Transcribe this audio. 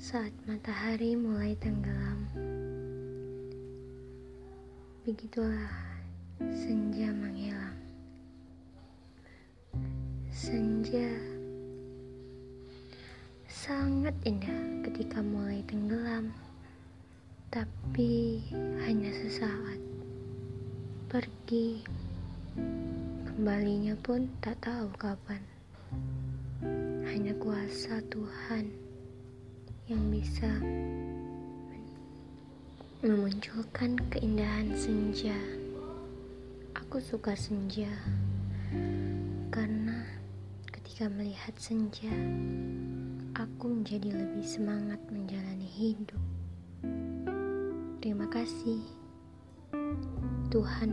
Saat matahari mulai tenggelam, begitulah senja menghilang. Senja sangat indah ketika mulai tenggelam, tapi hanya sesaat. Pergi, kembalinya pun tak tahu kapan. Hanya kuasa Tuhan bisa memunculkan keindahan senja. Aku suka senja karena ketika melihat senja, aku menjadi lebih semangat menjalani hidup. Terima kasih, Tuhan.